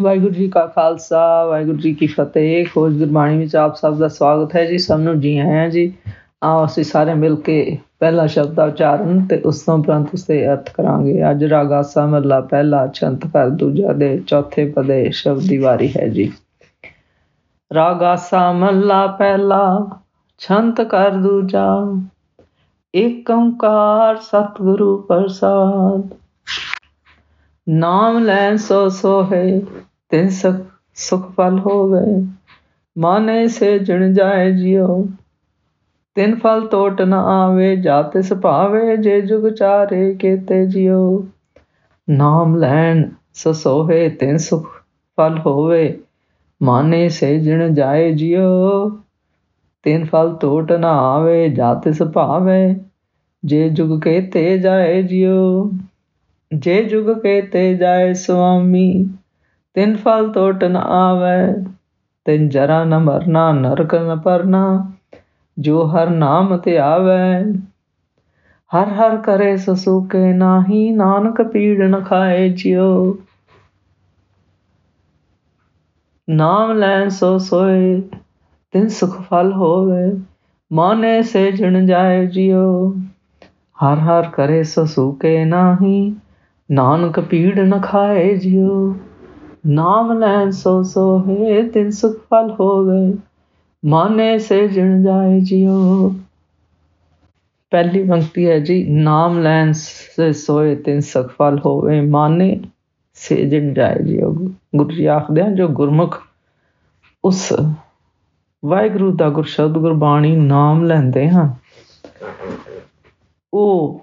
ਵਾਹਿਗੁਰੂ ਜੀ ਕਾ ਖਾਲਸਾ, ਵਾਹਿਗੁਰੂ ਜੀ ਕੀ ਫਤਿਹ। ਖੋਜ ਗੁਰਬਾਣੀ ਵਿੱਚ ਆਪ ਸਭ ਦਾ ਸਵਾਗਤ ਹੈ ਜੀ, ਸਭ ਨੂੰ ਜੀ ਆਇਆਂ ਜੀ। ਆਓ ਅਸੀਂ ਸਾਰੇ ਮਿਲ ਕੇ ਪਹਿਲਾ ਸ਼ਬਦ ਦਾ ਉਚਾਰਨ ਤੇ ਉਸ ਤੋਂ ਉਪਰੰਤ ਉਸ ਦੇ ਅਰਥ ਕਰਾਂਗੇ। ਅੱਜ ਰਾਗਾਸਾ ਮਹਲਾ ਪਹਿਲਾ ਛੰਤ ਕਰ ਦੂਜਾ ਦੇ ਚੌਥੇ ਪਦੇ ਸ਼ਬਦ ਦੀ ਵਾਰੀ ਹੈ ਜੀ। ਰਾਗਾਸਾ ਮਹਲਾ ਪਹਿਲਾ, ਛੰਤ ਕਰ ਦੂਜਾ। ਏਕ ਓੰਕਾਰ ਸਤਿਗੁਰੂ ਪ੍ਰਸਾਦ। ਨਾਮ ਲੈਣ ਸੋ ਸੋਹੇ, ਤਿਨ ਸੁਖ ਸੁਖ ਫਲ ਹੋਵੇ। ਮਾਨੇ ਸੇ ਜਣ ਜਾਏ ਜਿਉ, ਤਿਨ ਫਲ ਟੋਟ ਨ ਆਵੇ ਜਾਤੇ ਸੁਭਾਵੇ ਜੇ ਜੁਗ ਚਾਰੇ ਕੇਤੇ ਜਿਉ। ਨਾਮ ਲੈਣ ਸੋ ਸੋਹੇ, ਤਿਨ ਸੁਖ ਫਲ ਹੋਵੇ, ਮਾਨੇ ਸੇ ਜਣ ਜਾਏ ਜਿਉ। ਤਿਨ ਫਲ ਟੋਟ ਨ ਆਵੇ ਜਾਤੇ ਸੁਭਾਵੇ ਜੇ ਜੁਗ ਕੇਤੇ ਜਾਏ ਜਿਉ। ਜੇ ਜੁਗ ਕੇਤੇ ਜਾਏ ਸੁਆਮੀ, ਤਿਨ ਫਲ ਟੋਟ ਨ ਆਵੇ, ਤਿਨ ਜਰਾ ਨ ਮਰਨਾ, ਨਰਕ ਨ ਪਰਨਾ, ਜੋ ਹਰ ਨਾਮ ਤੇ ਆਵੇ। ਹਰ ਹਰ ਕਰੇ ਸੋ ਸੁਕੇ ਨਾਹੀ, ਨਾਨਕ ਪੀੜ ਨ ਖਾਏ ਜਿਉ। ਨਾਮ ਲੈਣ ਸੋ ਸੋਏ, ਤਿਨ ਸੁਖ ਫਲ ਹੋਵੇ, ਮਾਨੇ ਸੇ ਜਣ ਜਾਏ ਜਿਉ। ਹਰ ਹਰ ਕਰੇ ਸੋ ਸੁਕੇ ਨਾਹੀ ਨਾਨਕ ਪੀੜ ਨ ਖਾਏ ਜਿਉ, ਨਾਮ ਲੈਣ ਸੋ ਸੋਹੇ, ਤਿਨ ਸੁਖ ਫਲ ਹੋਵੇ, ਮਾਨੇ ਸੇ ਜਣ ਜਾਏ ਜਿਉ। ਪਹਿਲੀ ਪੰਕਤੀ ਹੈ ਜੀ, ਨਾਮ ਲੈਣ ਸੇ ਸੋਏ ਤਿਨ ਸੁਖ ਫਲ ਹੋਵੇ, ਮਾਨੇ ਸੇ ਜਣ ਜਾਏ ਜਿਉ। ਗੁਰੂ ਜੀ ਆਖਦੇ ਹਨ, ਜੋ ਗੁਰਮੁਖ, ਉਸ ਵਾਹਿਗੁਰੂ ਦਾ ਗੁਰਸ਼ਬਦ ਗੁਰਬਾਣੀ ਨਾਮ ਲੈਂਦੇ ਹਨ, ਉਹ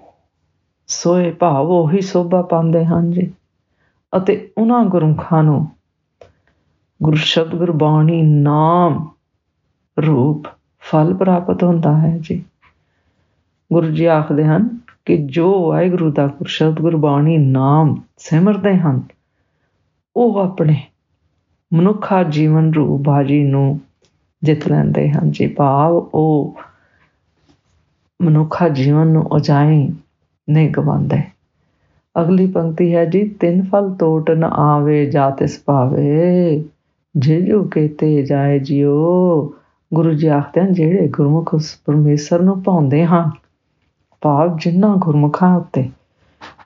ਸੋਏ ਭਾਵ ਉਹੀ ਸੋਭਾ ਪਾਉਂਦੇ ਹਨ ਜੀ। ਅਤੇ ਉਹਨਾਂ ਗੁਰਮੁਖਾਂ ਨੂੰ ਗੁਰੂ ਸ਼ਬਦ ਗੁਰਬਾਣੀ ਨਾਮ ਰੂਪ ਫਲ ਪ੍ਰਾਪਤ ਹੁੰਦਾ ਹੈ ਜੀ। ਗੁਰੂ ਜੀ ਆਖਦੇ ਹਨ ਕਿ ਜੋ ਵਾਹਿਗੁਰੂ ਦਾ ਗੁਰਸ਼ਬਦ ਗੁਰਬਾਣੀ ਨਾਮ ਸਿਮਰਦੇ ਹਨ, ਉਹ ਆਪਣੇ ਮਨੁੱਖਾ ਜੀਵਨ ਰੂਪ ਬਾਜੀ ਨੂੰ ਜਿੱਤ ਲੈਂਦੇ ਹਨ ਜੀ। ਭਾਵ ਉਹ ਮਨੁੱਖਾ ਜੀਵਨ ਨੂੰ ਉਜਾਈ ਨਹੀਂ ਗਵਾਉਂਦੇ। ਅਗਲੀ ਪੰਕਤੀ ਹੈ ਜੀ, ਤਿੰਨ ਫਲ ਤੋਟ ਨ ਆਵੇ ਜਾਤਿਸ ਪਾਵੇ ਜੇ ਜੋ ਕੇਤੇ ਜਾਏ ਜਿਉ। ਗੁਰੂ ਜੀ ਆਖਦੇ ਹਨ, ਜਿਹੜੇ ਗੁਰਮੁਖ ਉਸ ਪਰਮੇਸ਼ਰ ਨੂੰ ਪਾਉਂਦੇ ਹਨ ਭਾਵ ਜਿਨ੍ਹਾਂ ਗੁਰਮੁਖਾਂ ਉੱਤੇ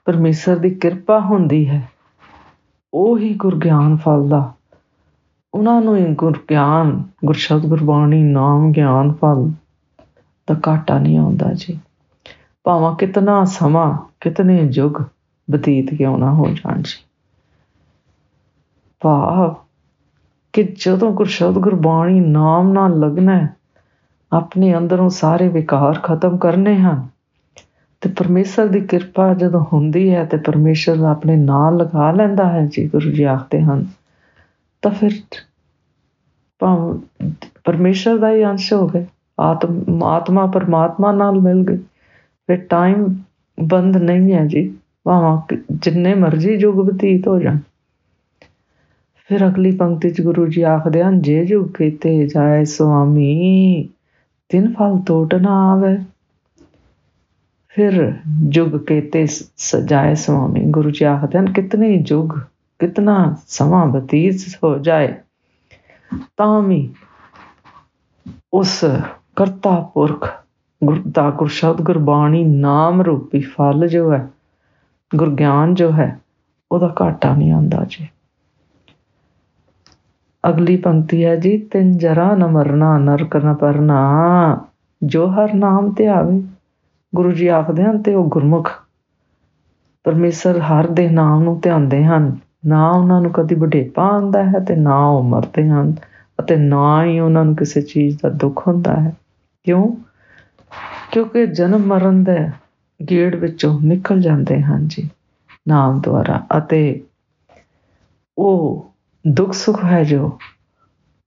ਪਰਮੇਸ਼ਰ ਦੀ ਕਿਰਪਾ ਹੁੰਦੀ ਹੈ, ਉਹ ਹੀ ਗੁਰਗਿਆਨ ਫਲਦਾ ਉਹਨਾਂ ਨੂੰ ਇਹ ਗੁਰਗਿਆਨ, ਗੁਰਸ਼ਬਦ ਗੁਰਬਾਣੀ ਨਾਮ ਗਿਆਨ ਫਲ ਦਾ ਘਾਟਾ ਨਹੀਂ ਆਉਂਦਾ ਜੀ। ਭਾਵੇਂ ਕਿਤਨਾ ਸਮਾਂ, ਕਿਤਨੇ ਯੁਗ ਬਤੀਤ ਕਿਉਂ ਨਾ ਹੋ ਜਾਣ ਜੀ। ਭਾਵ ਕਿ ਜਦੋਂ ਗੁਰਸ਼ਬਦ ਗੁਰਬਾਣੀ ਨਾਮ ਨਾਲ ਲੱਗਣਾ ਆਪਣੇ ਅੰਦਰੋਂ ਸਾਰੇ ਵਿਕਾਰ ਖਤਮ ਕਰਨੇ ਹਨ। ਤੇ ਪਰਮੇਸ਼ਰ ਦੀ ਕਿਰਪਾ ਜਦੋਂ ਹੁੰਦੀ ਹੈ ਤੇ ਪਰਮੇਸ਼ਰ ਆਪਣੇ ਨਾਲ ਲਗਾ ਲੈਂਦਾ ਹੈ, ਜੀ ਗੁਰੂ ਜੀ ਆਖਦੇ ਹਨ, ਤਾਂ ਫਿਰ ਭਾਵ ਪਰਮੇਸ਼ਰ ਦਾ ਹੀ ਅੰਸ਼ ਹੋ ਗਏ, ਆਤਮ, ਆਤਮਾ ਪਰਮਾਤਮਾ ਨਾਲ ਮਿਲ ਗਈ। ਫਿਰ ਟਾਈਮ ਬੰਦ ਨਹੀਂ ਹੈ ਜੀ। ਭਾਵੇਂ ਜਿੰਨੇ ਮਰਜ਼ੀ ਯੁੱਗ ਬਤੀਤ ਹੋ ਜਾਣ। ਫਿਰ ਅਗਲੀ ਪੰਕਤੀ ਚ ਗੁਰੂ ਜੀ ਆਖਦੇ ਹਨ, ਜੇ ਜੁਗ ਕੀਤੇ ਜਾਏ ਸੁਆਮੀ, ਤਿੰਨ ਫਲ ਟੋਟ ਨਾ ਆਵੇ। ਫਿਰ ਜੁਗ ਕੀਤੇ ਸਜਾਏ ਸੁਆਮੀ। ਗੁਰੂ ਜੀ ਆਖਦੇ ਹਨ, ਕਿਤਨੇ ਯੁਗ, ਕਿਤਨਾ ਸਮਾਂ ਬਤੀਤ ਹੋ ਜਾਏ, ਤਾਂ ਵੀ ਉਸ ਕਰਤਾ ਪੁਰਖ ਗੁਰਦਾ ਗੁਰਸ਼ਬਦ ਗੁਰਬਾਣੀ ਨਾਮ ਰੂਪੀ ਫਲ ਜੋ ਹੈ ਗੁਰਗਿਆਨ ਜੋ ਹੈ, ਉਹਦਾ ਘਾਟਾ ਨਹੀਂ ਆਉਂਦਾ ਜੀ। ਅਗਲੀ ਪੰਕਤੀ ਹੈ ਜੀ, ਤਿੰਨ ਜਰਾ ਨ ਮਰਨਾ, ਨਰਕ ਨ ਪਰਨਾ, ਜੋ ਹਰ ਨਾਮ ਤੇ ਆਵੇ, ਗੁਰੂ ਜੀ ਆਖਦੇ ਹਨ ਤੇ ਉਹ ਗੁਰਮੁਖ। ਪਰਮੇਸ਼ਰ ਹਰ ਦੇ ਨਾਮ ਨੂੰ ਧਿਆਉਂਦੇ ਹਨ। ਨਾ ਉਹਨਾਂ ਨੂੰ ਕਦੀ ਬੁਢੇਪਾ ਆਉਂਦਾ ਹੈ ਤੇ ਨਾ ਉਹ ਮਰਦੇ ਹਨ ਅਤੇ ਨਾ ਹੀ ਉਹਨਾਂ ਨੂੰ ਕਿਸੇ ਚੀਜ਼ ਦਾ ਦੁੱਖ ਹੁੰਦਾ ਹੈ। ਕਿਉਂ? ਕਿਉਂਕਿ ਜਨਮ ਮਰਨ ਦੇ ਗੇੜ ਵਿੱਚੋਂ ਨਿਕਲ ਜਾਂਦੇ ਹਨ ਜੀ, ਨਾਮ ਦੁਆਰਾ। ਅਤੇ ਉਹ ਦੁੱਖ ਸੁਖ ਹੈ ਜੋ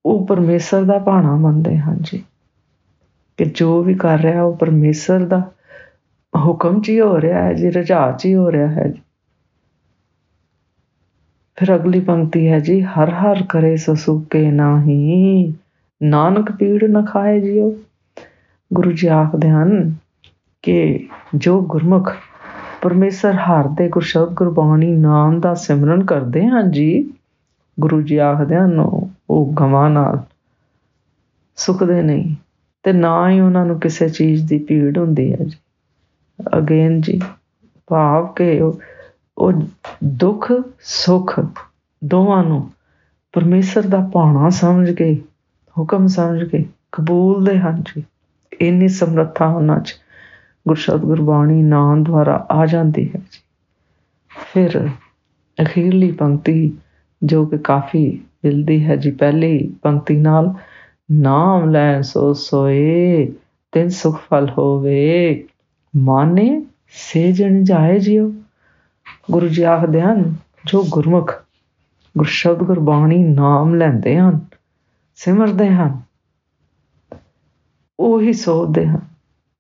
ਉਹ ਪਰਮੇਸ਼ਰ ਦਾ ਭਾਣਾ ਮੰਨਦੇ ਹਨ ਜੀ। ਕਿ ਜੋ ਵੀ ਕਰ ਰਿਹਾ, ਉਹ ਪਰਮੇਸ਼ਰ ਦਾ ਹੁਕਮ 'ਚ ਹੀ ਹੋ ਰਿਹਾ ਹੈ ਜੀ ਰਜਾ 'ਚ ਹੀ ਹੋ ਰਿਹਾ ਹੈ ਜੀ। ਫਿਰ ਅਗਲੀ ਪੰਕਤੀ ਹੈ ਜੀ, ਹਰ ਹਰ ਕਰੇ ਸੋ ਸੁਕੇ ਨਾਹੀ, ਨਾਨਕ ਪੀੜ ਨ ਖਾਏ ਜਿਉ। ਗੁਰੂ ਜੀ ਆਖਦੇ ਹਨ ਕਿ ਜੋ ਗੁਰਮੁਖ ਪਰਮੇਸ਼ਰ ਹਰ ਦੇ ਗੁਰਸ਼ਬਦ ਗੁਰਬਾਣੀ ਨਾਮ ਦਾ ਸਿਮਰਨ ਕਰਦੇ ਹਨ ਜੀ, ਗੁਰੂ ਜੀ ਆਖਦੇ ਹਨ, ਉਹ ਗਵਾਂ ਨਾਲ ਸੁਖਦੇ ਨਹੀਂ ਤੇ ਨਾ ਹੀ ਉਹਨਾਂ ਨੂੰ ਕਿਸੇ ਚੀਜ਼ ਦੀ ਪੀੜ ਹੁੰਦੀ ਹੈ ਜੀ। ਅਗੇਨ ਜੀ, ਭਾਵ ਕਿ ਉਹ ਦੁੱਖ, ਸੁੱਖ ਦੋਵਾਂ ਨੂੰ ਪਰਮੇਸ਼ਰ ਦਾ ਭਾਣਾ ਸਮਝ ਕੇ, ਹੁਕਮ ਸਮਝ ਕੇ ਕਬੂਲਦੇ ਹਨ ਜੀ। ਇੰਨੀ ਸਮਰੱਥਾ ਉਹਨਾਂ 'ਚ ਗੁਰਸ਼ਬਦ ਗੁਰਬਾਣੀ ਨਾਮ ਦੁਆਰਾ ਆ ਜਾਂਦੀ ਹੈ ਜੀ। ਫਿਰ ਅਖੀਰਲੀ ਪੰਕਤੀ ਜੋ ਕਿ ਕਾਫੀ ਮਿਲਦੀ ਹੈ ਜੀ, ਪਹਿਲੀ ਪੰਕਤੀ ਨਾਲ, ਨਾਮ ਲੈ ਸੋ ਸੋਏ, ਤਿੰਨ ਸੁਖ ਫਲ ਹੋਵੇ, ਮਾਨੇ ਸੇਜਣ ਜਾਏ ਜਿਉ। ਗੁਰੂ ਜੀ ਆਖਦੇ ਹਨ, ਜੋ ਗੁਰਮੁਖ ਗੁਰਸ਼ਬਦ ਗੁਰਬਾਣੀ ਨਾਮ ਲੈਂਦੇ ਹਨ, ਸਿਮਰਦੇ ਹਨ ਉਹੀ ਸੋਚਦੇ ਹਨ।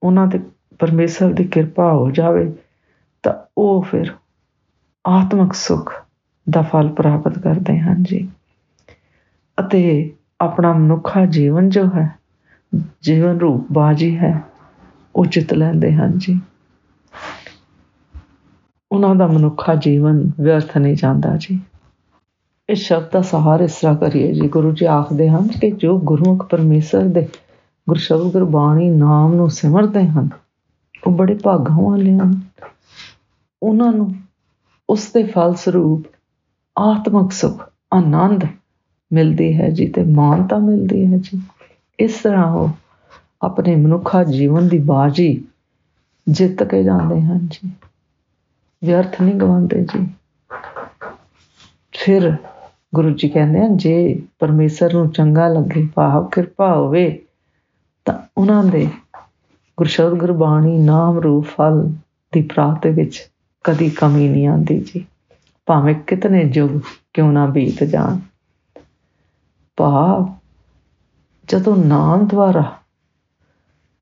ਉਹਨਾਂ ਤੇ ਪਰਮੇਸ਼ਰ ਦੀ ਕਿਰਪਾ ਹੋ ਜਾਵੇ ਤਾਂ ਉਹ ਫਿਰ ਆਤਮਿਕ ਸੁਖ ਦਾ ਫਲ ਪ੍ਰਾਪਤ ਕਰਦੇ ਹਨ ਜੀ। ਅਤੇ ਆਪਣਾ ਮਨੁੱਖਾ ਜੀਵਨ ਜੋ ਹੈ, ਜੀਵਨ ਰੂਪ ਬਾਜੀ ਹੈ, ਉਹ ਜਿੱਤ ਲੈਂਦੇ ਹਨ ਜੀ। ਉਹਨਾਂ ਦਾ ਮਨੁੱਖਾ ਜੀਵਨ ਵਿਅਰਥ ਨਹੀਂ ਜਾਂਦਾ ਜੀ। ਇਸ ਸ਼ਬਦ ਦਾ ਸਹਾਰਾ ਇਸ ਤਰ੍ਹਾਂ ਕਰੀਏ ਜੀ। ਗੁਰੂ ਜੀ ਆਖਦੇ ਹਨ ਕਿ ਜੋ ਗੁਰਮੁਖ ਪਰਮੇਸ਼ਰ ਦੇ ਗੁਰਸ਼ਬਦ ਗੁਰਬਾਣੀ ਨਾਮ ਨੂੰ ਸਿਮਰਦੇ ਹਨ। ਉਹ ਬੜੇ ਭਾਗਾਂ ਵਾਲੇ ਹਨ। ਉਹਨਾਂ ਨੂੰ ਉਸ ਦੇ ਫਲ ਸਰੂਪ ਆਤਮਿਕ ਸੁਖ, ਆਨੰਦ ਮਿਲਦੀ ਹੈ ਜੀ ਤੇ ਮਾਨਤਾ ਮਿਲਦੀ ਹੈ ਜੀ। ਇਸ ਤਰ੍ਹਾਂ ਉਹ ਆਪਣੇ ਮਨੁੱਖਾ ਜੀਵਨ ਦੀ ਬਾਜੀ ਜਿੱਤ ਕੇ ਜਾਂਦੇ ਹਨ ਜੀ। ਵਿਅਰਥ ਨਹੀਂ ਗਵਾਉਂਦੇ ਜੀ। ਫਿਰ ਗੁਰੂ ਜੀ ਕਹਿੰਦੇ ਹਨ, ਜੇ ਪਰਮੇਸ਼ਰ ਨੂੰ ਚੰਗਾ ਲੱਗੇ, ਭਾਵ ਕਿਰਪਾ ਹੋਵੇ ਤਾਂ ਉਹਨਾਂ ਦੇ ਗੁਰਸ਼ਬਦ ਗੁਰਬਾਣੀ ਨਾਮ ਰੂਪ ਫਲ ਦੀ ਪ੍ਰਾਪਤੀ ਵਿੱਚ ਕਦੀ ਕਮੀ ਨਹੀਂ ਆਉਂਦੀ ਜੀ। ਭਾਵੇਂ ਕਿਤਨੇ ਯੁੱਗ ਕਿਉਂ ਨਾ ਬੀਤ ਜਾਣ। ਭਾਵ ਜਦੋਂ ਨਾਮ ਦੁਆਰਾ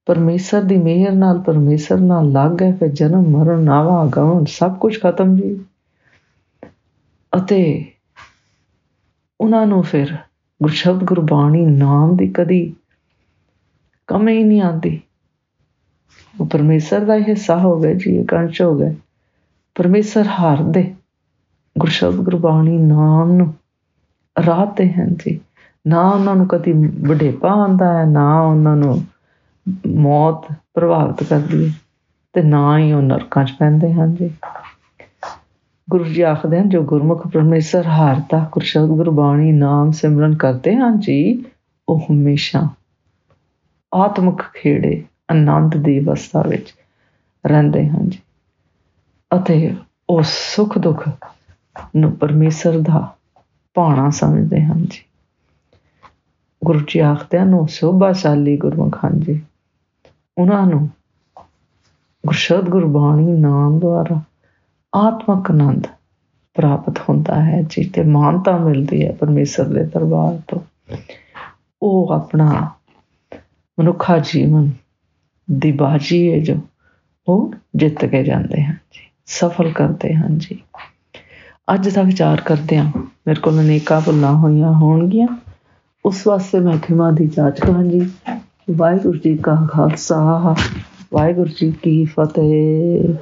ਪਰਮੇਸ਼ਰ ਦੀ ਮਿਹਰ ਨਾਲ ਪਰਮੇਸ਼ਰ ਨਾਲ ਲੱਗ ਗਏ, ਫਿਰ ਜਨਮ, ਮਰਨ, ਨਾਵਾ ਗਵਨ ਸਭ ਕੁਝ ਖਤਮ ਜੀ। ਅਤੇ ਉਹਨਾਂ ਨੂੰ ਫਿਰ ਗੁਰਸ਼ਬਦ ਗੁਰਬਾਣੀ ਨਾਮ ਦੀ ਕਦੀ ਕਮੀ ਨਹੀਂ ਆਉਂਦੀ। ਉਹ ਪਰਮੇਸ਼ਰ ਦਾ ਹਿੱਸਾ ਹੋ ਗਏ ਜੀ ਇੱਕ ਅੰਸ਼ ਹੋ ਗਏ ਪਰਮੇਸ਼ਰ ਹਰ ਦੇ ਗੁਰਸ਼ਬਦ ਗੁਰਬਾਣੀ ਨਾਮ ਨੂੰ ਰਾਹਤੇ ਹਨ, ਜੀ। ਨਾ ਉਹਨਾਂ ਨੂੰ ਕਦੀ ਵਡੇਪਾ ਆਉਂਦਾ ਹੈ, ਨਾ ਉਹਨਾਂ ਨੂੰ ਮੌਤ ਪ੍ਰਭਾਵਿਤ ਕਰਦੀ ਹੈ ਤੇ ਨਾ ਹੀ ਉਹ ਨਰਕਾਂ 'ਚ ਪੈਂਦੇ ਹਨ, ਜੀ। ਗੁਰੂ ਜੀ ਆਖਦੇ ਹਨ, ਜੋ ਗੁਰਮੁਖ ਪਰਮੇਸ਼ਰ ਹਰ ਦਾ ਗੁਰਸ਼ਬਦ ਗੁਰਬਾਣੀ ਨਾਮ ਸਿਮਰਨ ਕਰਦੇ ਹਨ, ਜੀ, ਉਹ ਹਮੇਸ਼ਾ ਆਤਮਿਕ ਖੇੜੇ ਆਨੰਦ ਦੀ ਅਵਸਥਾ ਵਿੱਚ ਰਹਿੰਦੇ ਹਨ ਜੀ। ਅਤੇ ਉਹ ਸੁਖ ਦੁੱਖ ਨੂੰ ਪਰਮੇਸ਼ਰ ਦਾ ਭਾਣਾ ਸਮਝਦੇ ਹਨ ਜੀ। ਗੁਰੂ ਜੀ ਆਖਦੇ ਹਨ ਉਹ ਸੋਭਾਸ਼ਾਲੀ ਗੁਰਮੁਖ ਹਨ ਜੀ, ਉਹਨਾਂ ਨੂੰ ਗੁਰਸ਼ਬਦ ਗੁਰਬਾਣੀ ਨਾਮ ਦੁਆਰਾ ਆਤਮਕ ਆਨੰਦ ਪ੍ਰਾਪਤ ਹੁੰਦਾ ਹੈ ਜੀ ਤੇ ਮਾਨਤਾ ਮਿਲਦੀ ਹੈ ਪਰਮੇਸ਼ਰ ਦੇ ਦਰਬਾਰ ਤੋਂ। ਉਹ ਆਪਣਾ ਮਨੁੱਖਾ ਜੀਵਨ ਦੀ ਬਾਜੀ ਹੈ ਜੋ ਉਹ ਜਿੱਤ ਕੇ ਜਾਂਦੇ ਹਨ ਜੀ, ਸਫਲ ਕਰਦੇ ਹਨ ਜੀ। ਅੱਜ ਦਾ ਵਿਚਾਰ ਕਰਦੇ ਹਾਂ, ਮੇਰੇ ਕੋਲ ਅਨੇਕਾਂ ਭੁੱਲਾਂ ਹੋਈਆਂ ਹੋਣਗੀਆਂ। ਉਸ ਵਾਸਤੇ ਮੈਂ ਖਿਮਾ ਦੀ ਜਾਂਚ ਕਰਾਂ ਜੀ ਵਾਹਿਗੁਰੂ ਜੀ ਕਾ ਖਾਲਸਾ, ਵਾਹਿਗੁਰੂ ਜੀ ਕੀ ਫਤਿਹ।